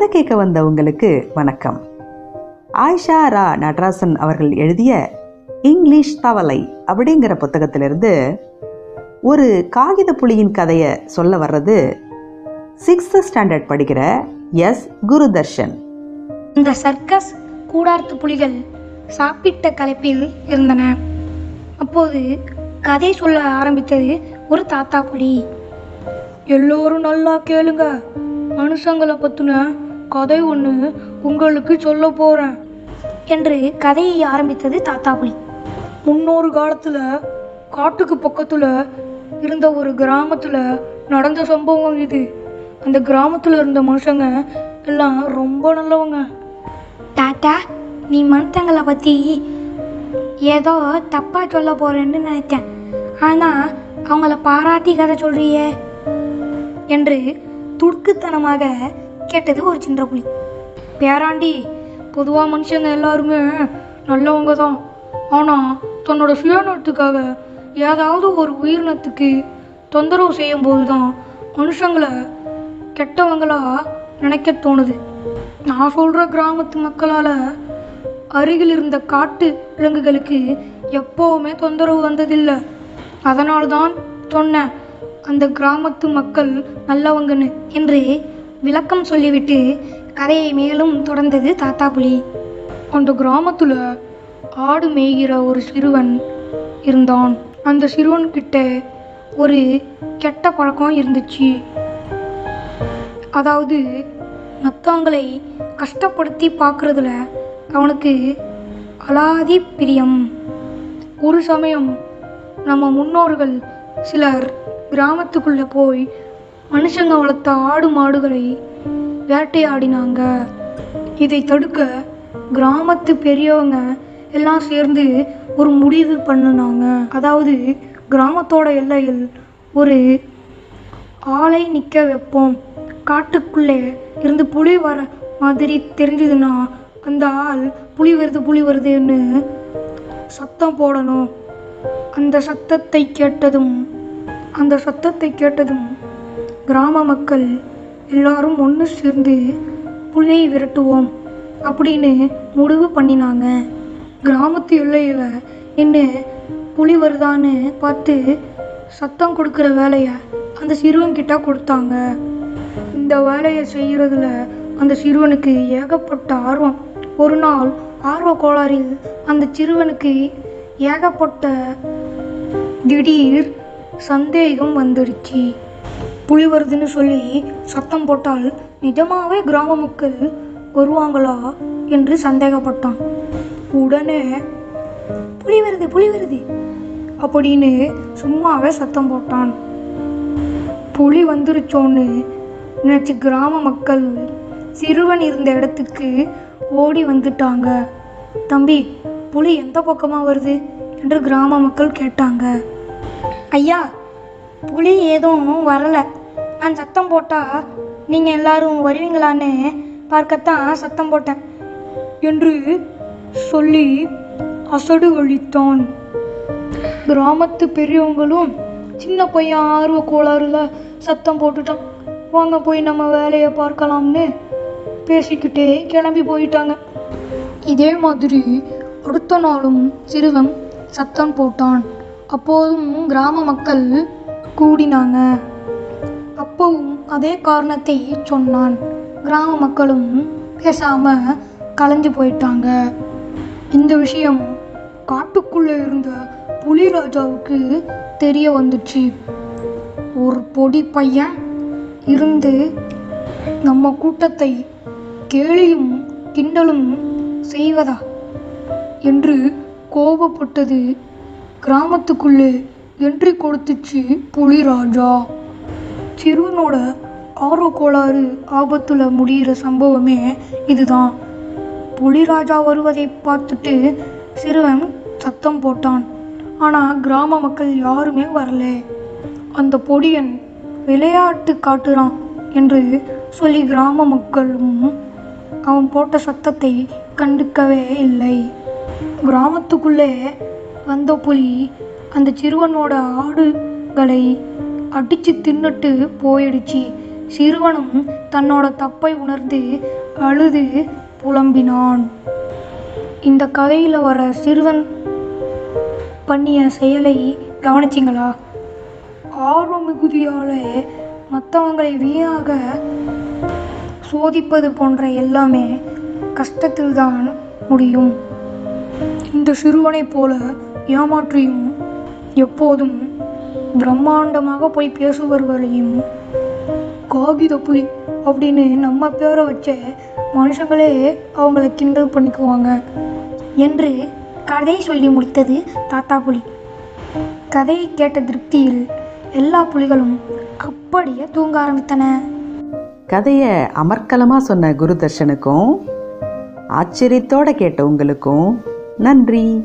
கதை கேட்க வந்தவங்களுக்கு வணக்கம். ஆயிஷா ரா நடராசன் அவர்கள் எழுதிய இங்கிலீஷ் தவளை அப்படிங்கிற புத்தகத்திலிருந்து ஒரு காகித புலியின் கதையை சொல்ல வர்றது சிக்ஸ்த் ஸ்டாண்டர்ட் படிக்கிற எஸ். குருதர்ஷன். இந்த சர்க்கஸ் கூடார்த்து புலிகள் சாப்பிட்ட கலைப்பில் இருந்தன. அப்போது கதை சொல்ல ஆரம்பித்தது ஒரு தாத்தா புலி எல்லோரும் நல்லா கேளுங்க. மனுஷங்களை பத்தின கதை ஒன்று உங்களுக்கு சொல்ல போறேன். என்று கதையை ஆரம்பித்தது தாத்தா புலி. முன்னொரு காலத்துல காட்டுக்கு பக்கத்துல இருந்த ஒரு கிராமத்துல நடந்த சம்பவம் இது. அந்த கிராமத்துல இருந்த மனுஷங்க எல்லாம் ரொம்ப நல்லவங்க. தாத்தா நீ மனுஷங்களை பத்தி ஏதோ தப்பா சொல்ல போறேன்னு நினைச்சேன் ஆனா அவங்கள பாராட்டி கதை சொல்றியே. என்று துடுக்குத்தனமாக கேட்டது ஒரு சின்ன புலி. பேராண்டி பொதுவாக மனுஷங்க எல்லாருமே நல்லவங்க தான். ஆனால் தன்னோட சுயநலத்துக்காக ஏதாவது ஒரு உயிரினத்துக்கு தொந்தரவு செய்யும் போது தான் மனுஷங்களை கெட்டவங்களாக நினைக்க தோணுது. நான் சொல்கிற கிராமத்து மக்களால் அருகில் இருந்த காட்டு விலங்குகளுக்கு எப்போவுமே தொந்தரவு வந்ததில்லை. அதனால்தான் சொன்னேன் அந்த கிராமத்து மக்கள் நல்லவங்கன்னு. என்று விளக்கம் சொல்லிவிட்டு கதையை மேலும் தொடர்ந்தது தாத்தா புலி. அந்த கிராமத்துல ஆடு மேய்கிற ஒரு சிறுவன் இருந்தான். அந்த சிறுவன் கிட்ட ஒரு கெட்ட பழக்கம் இருந்துச்சு. அதாவது மற்றவங்களை கஷ்டப்படுத்தி பார்க்குறதுல அவனுக்கு அலாதி பிரியம். ஒரு சமயம் நம்ம முன்னோர்கள் சிலர் கிராமத்துக்குள்ளே போய் மனுஷங்க வளர்த்த ஆடு மாடுகளை வேட்டையாடினாங்க. இதை தடுக்க கிராமத்து பெரியவங்க எல்லாம் சேர்ந்து ஒரு முடிவு பண்ணினாங்க. அதாவது கிராமத்தோட எல்லையில் ஒரு ஆளை நிற்க வைப்போம். காட்டுக்குள்ளே இருந்து புலி வர மாதிரி தெரிஞ்சதுன்னா அந்த ஆள் புலி வருது புலி வருதுன்னு சத்தம் போடணும். அந்த சத்தத்தை கேட்டதும் அந்த சத்தத்தை கேட்டதும் கிராம மக்கள் எல்லாரும் ஒன்று சேர்ந்து புலியை விரட்டுவோம் அப்படின்னு முடிவு பண்ணினாங்க. கிராமத்து எல்லையில் என்ன புலி வருதான்னு பார்த்து சத்தம் கொடுக்குற வேலையை அந்த சிறுவன்கிட்ட கொடுத்தாங்க. இந்த வேலையை செய்கிறதுல அந்த சிறுவனுக்கு ஏகப்பட்ட ஆர்வம். ஒரு நாள் ஆர்வ கோளாறில் அந்த சிறுவனுக்கு ஏகப்பட்ட திடீர் சந்தேகம் வந்துடுச்சு. புலி வருதுன்னு சொல்லி சத்தம் போட்டால் நிஜமாவே கிராம மக்கள் வருவாங்களா என்று சந்தேகப்பட்டான். உடனே புலி வருது புலி வருது அப்படின்னு சும்மாவே சத்தம் போட்டான். புலி வந்துருச்சோன்னு நினைச்சு கிராம மக்கள் சிறுவன் இருந்த இடத்துக்கு ஓடி வந்துட்டாங்க. தம்பி புலி எந்த பக்கமாக வருது? என்று கிராம மக்கள் கேட்டாங்க. ஐயா புலி எதுவும் வரலை. நான் சத்தம் போட்டா நீங்கள் எல்லாரும் வருவீங்களான்னு பார்க்கத்தான் சத்தம் போட்டேன் என்று சொல்லி அசடு ஒழித்தான் கிராமத்து பெரியவங்களும் சின்ன பையன் ஆர்வ கோளாறுல சத்தம் போட்டுட்டான். வாங்க போய் நம்ம வேலையை பார்க்கலாம்னு பேசிக்கிட்டே கிளம்பி போயிட்டாங்க. இதே மாதிரி அடுத்த நாளும் சிறுவன் சத்தம் போட்டான். அப்போதும் கிராம மக்கள் கூடினாங்க. அப்பவும் அதே காரணத்தை சொன்னான். கிராம மக்களும் பேசாம கலைஞ்சு போயிட்டாங்க. இந்த விஷயம் காட்டுக்குள்ளே இருந்த புலிராஜாவுக்கு தெரிய வந்துச்சு. ஒரு பொடி பையன் இருந்து நம்ம கூட்டத்தை கேலியும் கிண்டலும் செய்வதா என்று கோபப்பட்டது கிராமத்துக்குள்ளே என்ட்ரி கொடுத்துச்சு புலிராஜா சிறுவனோட ஆர்வ கோளாறு ஆபத்தில் முடிகிற சம்பவமே இதுதான். புலிராஜா வருவதை பார்த்துட்டு சிறுவன் சத்தம் போட்டான். ஆனால் கிராம மக்கள் யாருமே வரல. அந்த பொடியன் விளையாட்டு காட்டுறான் என்று சொல்லி கிராம மக்களும் அவன் போட்ட சத்தத்தை கண்டுக்கவே இல்லை. கிராமத்துக்குள்ளே வந்த புலி அந்த சிறுவனோட ஆடுகளை அடித்து தின்னுட்டு போயிடுச்சு. சிறுவனும் தன்னோட தப்பை உணர்ந்து அழுது புலம்பினான். இந்த கதையில் வர சிறுவன் பண்ணிய செயலை கவனிச்சிங்களா? ஆர்வ மிகுதியால் மற்றவங்களை வீணாக சோதிப்பது போன்ற எல்லாமே கஷ்டத்தில்தான் முடியும். இந்த சிறுவனைப் போல ஏமாற்றியும் எப்போதும் பிரம்மாண்டமாக போய் பேசுபவர்களையும் காகித புலி அப்படின்னு நம்ம பேரை வச்ச மனுஷங்களே அவங்கள கிண்டல் பண்ணிக்குவாங்க. என்று கதை சொல்லி முடித்தது தாத்தா புலி. கதையை கேட்ட திருப்தியில் எல்லா புலிகளும் அப்படியே தூங்க ஆரம்பித்தன. கதையை அமர்க்கலமாக சொன்ன குருதர்ஷனுக்கும் ஆச்சரியத்தோட கேட்ட உங்களுக்கும் நன்றி.